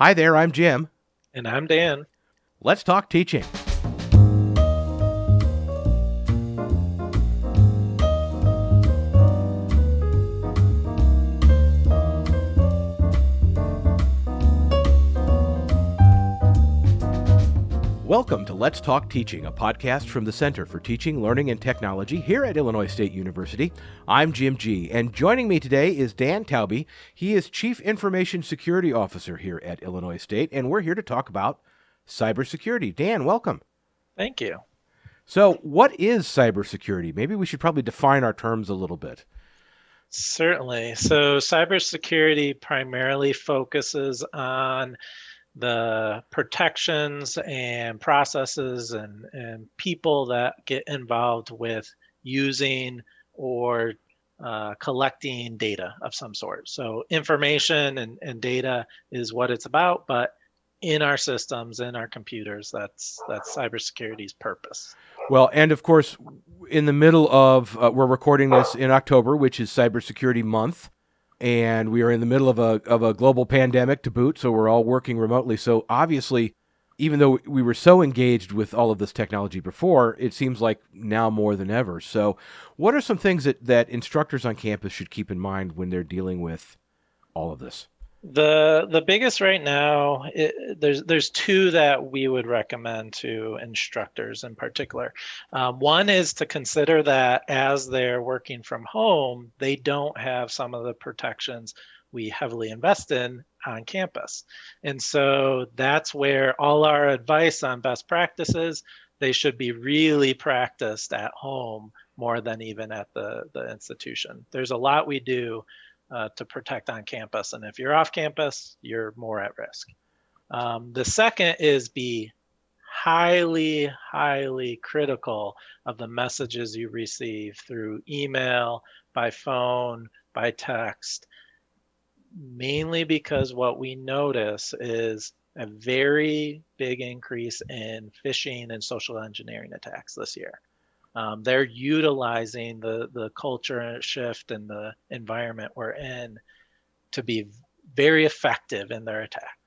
Hi there, I'm Jim. And I'm Dan. Let's talk teaching. Let's Talk Teaching, a podcast from the Center for Teaching, Learning, and Technology here at Illinois State University. I'm Jim G., and joining me today is Dan Taube. He is Chief Information Security Officer here at Illinois State, and we're here to talk about cybersecurity. Dan, welcome. Thank you. So, what is cybersecurity? Maybe we should probably define our terms a little bit. Certainly. So, cybersecurity primarily focuses on the protections and processes and, and people that get involved with using or uh, collecting data of some sort. So information and, and data is what it's about, but in our systems, in our computers, that's that's cybersecurity's purpose. Well, and of course, in the middle of uh, we're recording this in October, which is Cybersecurity Month and we are in the middle of a of a global pandemic to boot, so we're all working remotely. So obviously, even though we were so engaged with all of this technology before, it seems like now more than ever. So, what are some things that that instructors on campus should keep in mind when they're dealing with all of this? The the biggest right now, it, there's there's two that we would recommend to instructors in particular. Um, one is to consider that as they're working from home, they don't have some of the protections we heavily invest in on campus, and so that's where all our advice on best practices they should be really practiced at home more than even at the the institution. There's a lot we do uh, to protect on campus. And if you're off campus, you're more at risk. Um, the second is be highly, highly critical of the messages you receive through email, by phone, by text, mainly because what we notice is a very big increase in phishing and social engineering attacks this year um, they're utilizing the the culture shift and the environment we're in to be very effective in their attack.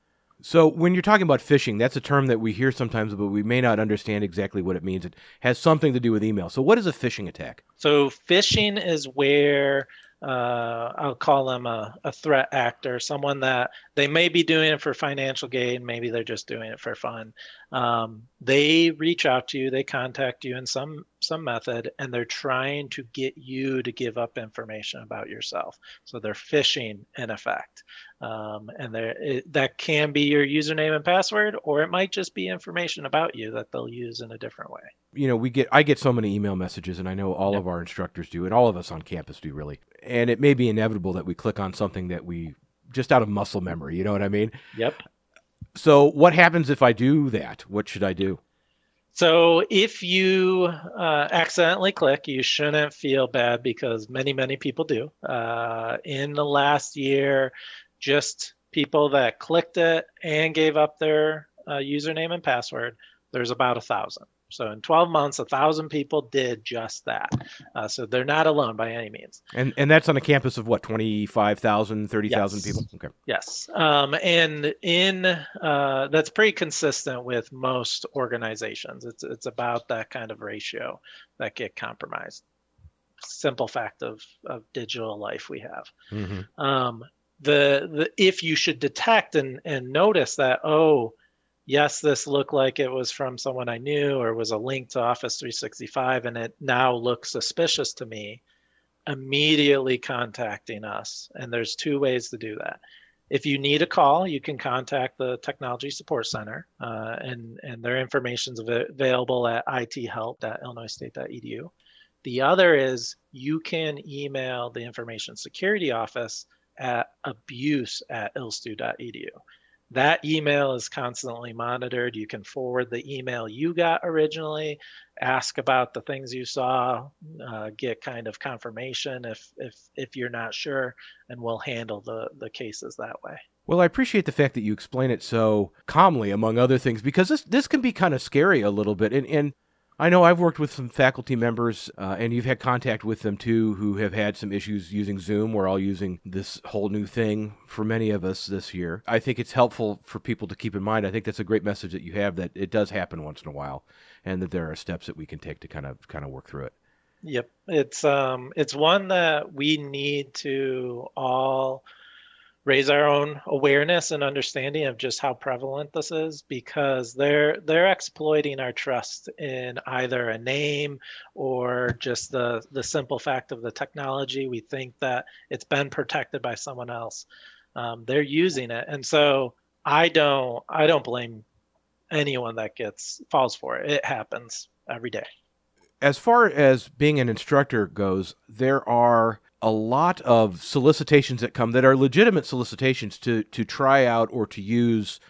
So when you're talking about phishing, that's a term that we hear sometimes, but we may not understand exactly what it means. It has something to do with email. So what is a phishing attack? So phishing is where uh, I'll call them a, a threat actor, someone that they may be doing it for financial gain, maybe they're just doing it for fun. Um, they reach out to you, they contact you in some some method, and they're trying to get you to give up information about yourself. So they're phishing in effect, um, and it, that can be your username and password, or it might just be information about you that they'll use in a different way. You know, we get I get so many email messages, and I know all yep. of our instructors do, and all of us on campus do really. And it may be inevitable that we click on something that we just out of muscle memory. You know what I mean? Yep. So, what happens if I do that? What should I do? So, if you uh, accidentally click, you shouldn't feel bad because many, many people do. Uh, in the last year, just people that clicked it and gave up their uh, username and password, there's about a thousand. So in 12 months, a thousand people did just that. Uh, so they're not alone by any means. And and that's on a campus of what 25,000, 30,000 yes. people. Okay. Yes. Um, and in uh, that's pretty consistent with most organizations. It's it's about that kind of ratio that get compromised. Simple fact of of digital life we have. Mm-hmm. Um, the the if you should detect and and notice that oh yes, this looked like it was from someone I knew or was a link to Office 365 and it now looks suspicious to me, immediately contacting us. And there's two ways to do that. If you need a call, you can contact the Technology Support Center, uh, and, and their information is available at ithelp.illinoisstate.edu. The other is you can email the Information Security Office at abuse at illstu.edu that email is constantly monitored. You can forward the email you got originally, ask about the things you saw, uh, get kind of confirmation if if if you're not sure, and we'll handle the the cases that way. Well, I appreciate the fact that you explain it so calmly, among other things, because this this can be kind of scary a little bit, and and I know I've worked with some faculty members, uh, and you've had contact with them too, who have had some issues using Zoom. We're all using this whole new thing for many of us this year. I think it's helpful for people to keep in mind. I think that's a great message that you have that it does happen once in a while, and that there are steps that we can take to kind of kind of work through it. Yep, it's um, it's one that we need to all raise our own awareness and understanding of just how prevalent this is because they're they're exploiting our trust in either a name or just the the simple fact of the technology. We think that it's been protected by someone else. Um, they're using it. And so i don't i don't blame anyone that gets falls for it. It happens every day. As far as being an instructor goes there are a lot of solicitations that come that are legitimate solicitations to to try out or to use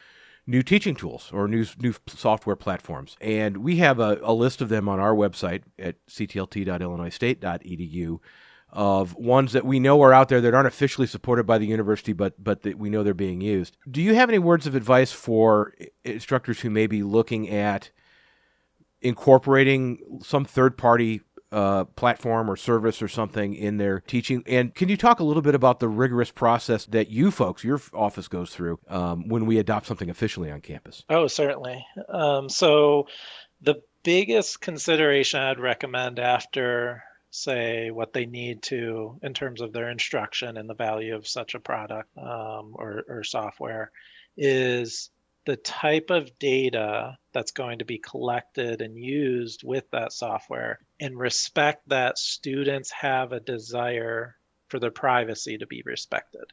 new teaching tools or new new software platforms. And we have a, a list of them on our website at ctlt.illinoisstate.edu of ones that we know are out there that aren't officially supported by the university, but but that we know they're being used. Do you have any words of advice for instructors who may be looking at incorporating some third party uh, platform or service or something in their teaching. And can you talk a little bit about the rigorous process that you folks, your office goes through um, when we adopt something officially on campus? Oh, certainly. Um, so the biggest consideration I'd recommend after say what they need to in terms of their instruction and the value of such a product um, or, or software is the type of data that's going to be collected and used with that software and respect that students have a desire for their privacy to be respected.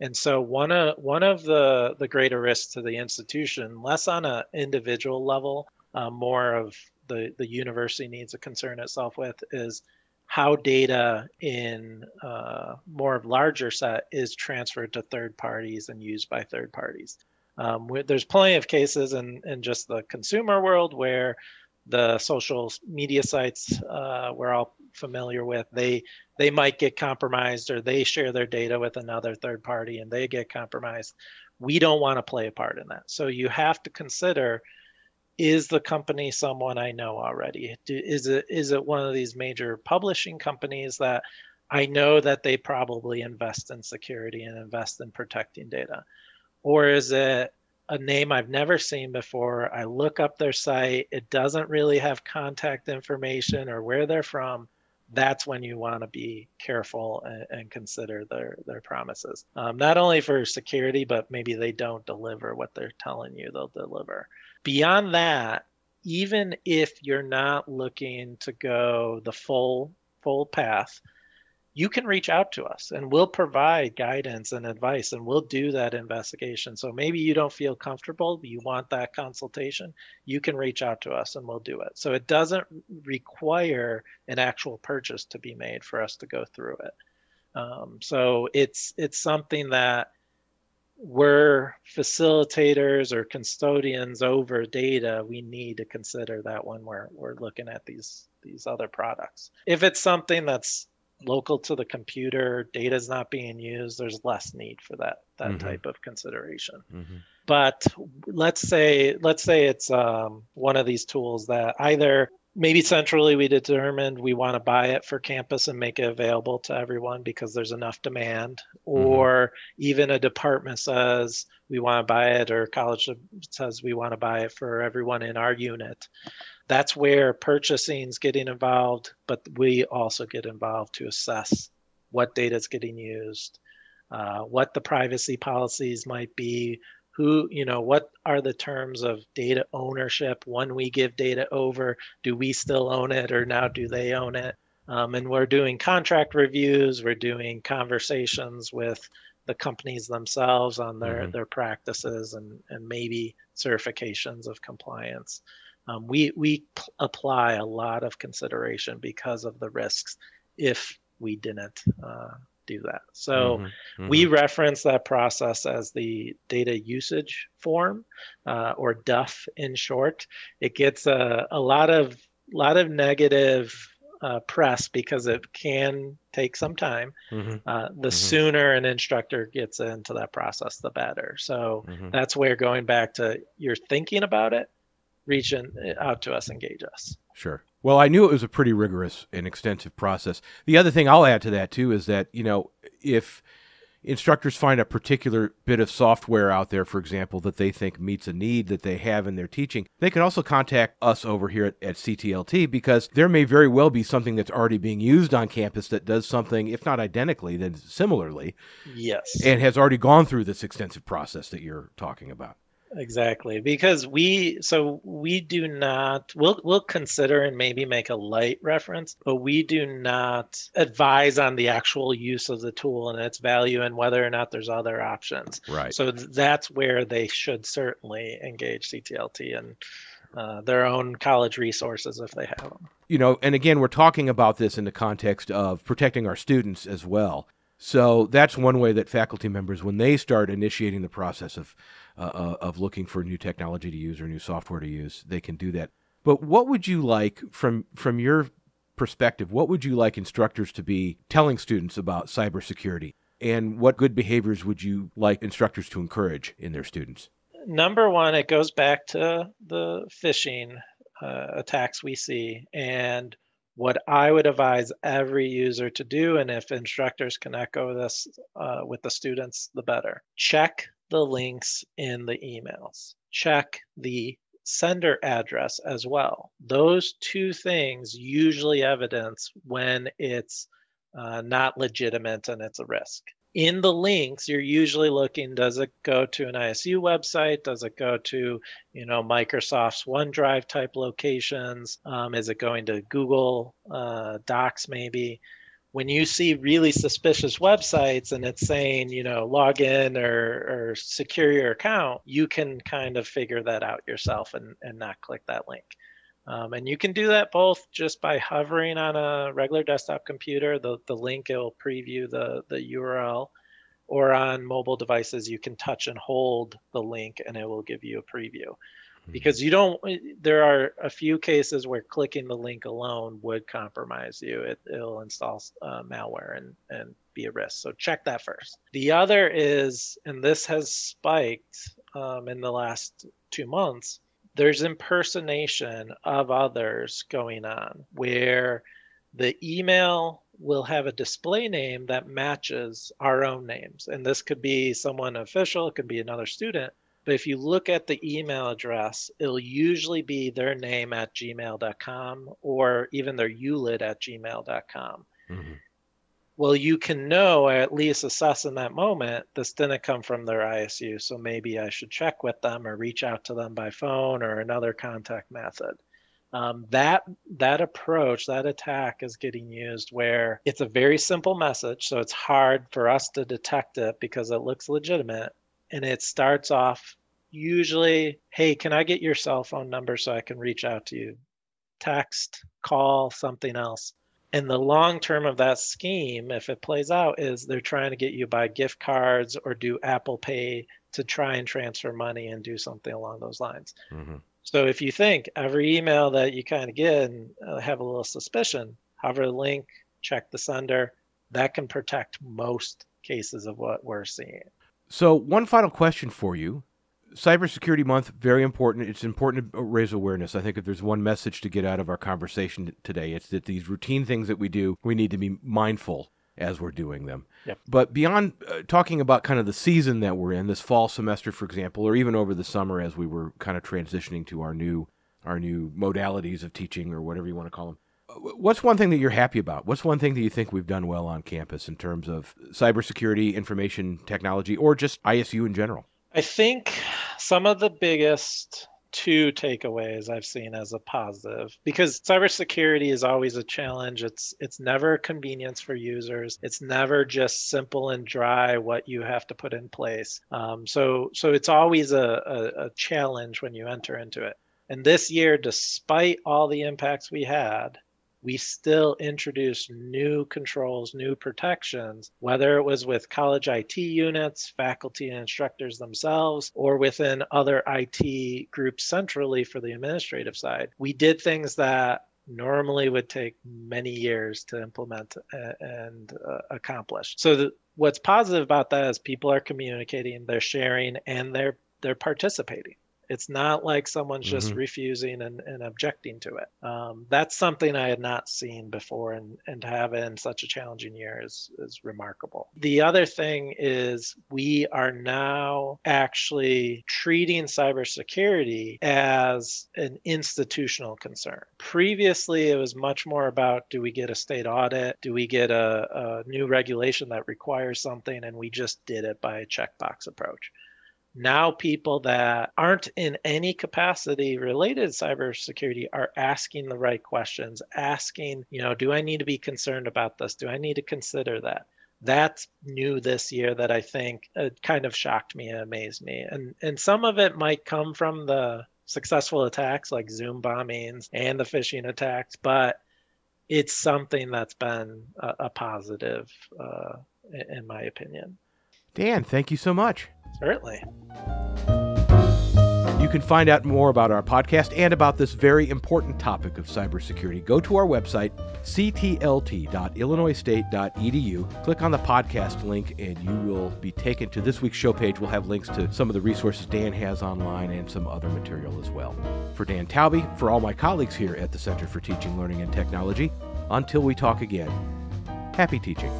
And so one of one of the the greater risks to the institution, less on an individual level, uh, more of the the university needs to concern itself with is how data in uh, more larger set is transferred to third parties and used by third parties. Um, there's plenty of cases in, in just the consumer world where the social media sites uh, we're all familiar with they they might get compromised or they share their data with another third party and they get compromised. We don't want to play a part in that. So you have to consider is the company someone i know already? Is it is it one of these major publishing companies that i know that they probably invest in security and invest in protecting data or is it a name I've never seen before? I look up their site, it doesn't really have contact information or where they're from. That's when you want to be careful and, and consider their their promises. Um, not only for security, but maybe they don't deliver what they're telling you they'll deliver. Beyond that, even if you're not looking to go the full full path, you can reach out to us and we'll provide guidance and advice and we'll do that investigation. So maybe you don't feel comfortable, you want that consultation, you can reach out to us and we'll do it. So it doesn't require an actual purchase to be made for us to go through it. Um, so it's it's something that we're facilitators or custodians over data, we need to consider that when we're we're looking at these these other products. If it's something that's local to the computer, data is not being used, there's less need for that that mm-hmm. type of consideration. Mm-hmm. But let's say let's say it's um, one of these tools that either maybe centrally we determined we want to buy it for campus and make it available to everyone because there's enough demand mm-hmm. or even a department says we want to buy it or college says we want to buy it for everyone in our unit that's where purchasing is getting involved, but we also get involved to assess what data is getting used, uh, what the privacy policies might be, who, you know, what are the terms of data ownership when we give data over? Do we still own it or now do they own it? Um, and we're doing contract reviews, we're doing conversations with the companies themselves on their, mm-hmm. their practices and, and maybe certifications of compliance um, we we apply a lot of consideration because of the risks if we didn't uh, do that. So mm-hmm, mm-hmm. we reference that process as the data usage form, uh, or DUF in short. It gets a, a lot of lot of negative uh, press because it can take some time. Mm-hmm. Uh, the mm-hmm. sooner an instructor gets into that process, the better. So mm-hmm. that's where going back to you're thinking about it reach in, uh, out to us, engage us. Sure. Well, I knew it was a pretty rigorous and extensive process. The other thing I'll add to that too is that, you know, if instructors find a particular bit of software out there, for example, that they think meets a need that they have in their teaching, they can also contact us over here at, at, CTLT because there may very well be something that's already being used on campus that does something, if not identically, then similarly. Yes. And has already gone through this extensive process that you're talking about. Exactly, because we so we do not we'll we'll consider and maybe make a light reference, but we do not advise on the actual use of the tool and its value and whether or not there's other options. Right. So that's where they should certainly engage CTLT and uh, their own college resources if they have them. You know, and again, we're talking about this in the context of protecting our students as well. So that's one way that faculty members, when they start initiating the process of uh, uh, of looking for new technology to use or new software to use, they can do that. But what would you like from from your perspective? What would you like instructors to be telling students about cybersecurity? And what good behaviors would you like instructors to encourage in their students? Number one, it goes back to the phishing uh, attacks we see. And what I would advise every user to do, and if instructors can echo this uh, with the students, the better. Check the links in the emails. Check the sender address as well. Those two things usually evidence when it's uh, not legitimate and it's a risk. In the links, you're usually looking, does it go to an ISU website? Does it go to, you know, Microsoft's OneDrive type locations? Um, is it going to Google uh, Docs maybe? when you see really suspicious websites and it's saying, you know, log in or, or secure your account, you can kind of figure that out yourself and, and not click that link. Um, and you can do that both just by hovering on a regular desktop computer, the, the link it will preview the, the URL, or on mobile devices, you can touch and hold the link and it will give you a preview. Mm-hmm. because you don't eh, there are a few cases where clicking the link alone would compromise you it, will install uh, malware and and be a risk so check that first the other is and this has spiked um, in the last two months there's impersonation of others going on where the email will have a display name that matches our own names and this could be someone official it could be another student but if you look at the email address, it'll usually be their name at gmail.com or even their ULID at gmail.com. Mm-hmm. Well, you can know, or at least assess in that moment, this didn't come from their ISU. So maybe I should check with them or reach out to them by phone or another contact method. Um, that that approach, that attack is getting used where it's a very simple message, so it's hard for us to detect it because it looks legitimate, and it starts off usually, hey, can I get your cell phone number so I can reach out to you? Text, call, something else. And the long term of that scheme, if it plays out, is they're trying to get you buy gift cards or do Apple Pay to try and transfer money and do something along those lines. Mm-hmm. So if you think every email that you kind of get and uh, have a little suspicion, hover the link, check the sender, that can protect most cases of what we're seeing. So, one final question for you cybersecurity month very important. It's important to raise awareness. I think if there's one message to get out of our conversation today it's that these routine things that we do we need to be mindful as we're doing them. Yep. but beyond uh, talking about kind of the season that we're in this fall semester for example or even over the summer as we were kind of transitioning to our new our new modalities of teaching or whatever you want to call them uh, what's one thing that you're happy about? What's one thing that you think we've done well on campus in terms of cybersecurity information technology or just isu in general I think some of the biggest two takeaways I've seen as a positive because cybersecurity is always a challenge. It's it's never convenience for users. It's never just simple and dry what you have to put in place. Um, so so it's always a, a, a challenge when you enter into it. And this year, despite all the impacts we had, we still introduced new controls, new protections, whether it was with college IT units, faculty and instructors themselves, or within other IT groups centrally for the administrative side. We did things that normally would take many years to implement and uh, accomplish. So the, what's positive about that is people are communicating, they're sharing, and they're they're participating. It's not like someone's just Mhm. refusing and, and objecting to it. Um, that's something I had not seen before, and, and to have in such a challenging year is, is remarkable. The other thing is we are now actually treating cybersecurity as an institutional concern. Previously, it was much more about do we get a state audit? Do we get a, a new regulation that requires something? And we just did it by a checkbox approach now people that aren't in any capacity related to cybersecurity are asking the right questions asking you know do i need to be concerned about this? Do i need to consider that? That's new this year that i think uh, kind of shocked me and amazed me. And and some of it might come from the successful attacks like zoom bombings and the phishing attacks but it's something that's been a, a positive uh, in my opinion Dan, thank you so much. certainly You can find out more about our podcast and about this very important topic of cybersecurity. Go to our website, ctlt.illinoisstate.edu. Click on the podcast link, and you will be taken to this week's show page. We'll have links to some of the resources Dan has online and some other material as well. For Dan Taube, for all my colleagues here at the Center for Teaching, Learning, and Technology, until we talk again, happy teaching.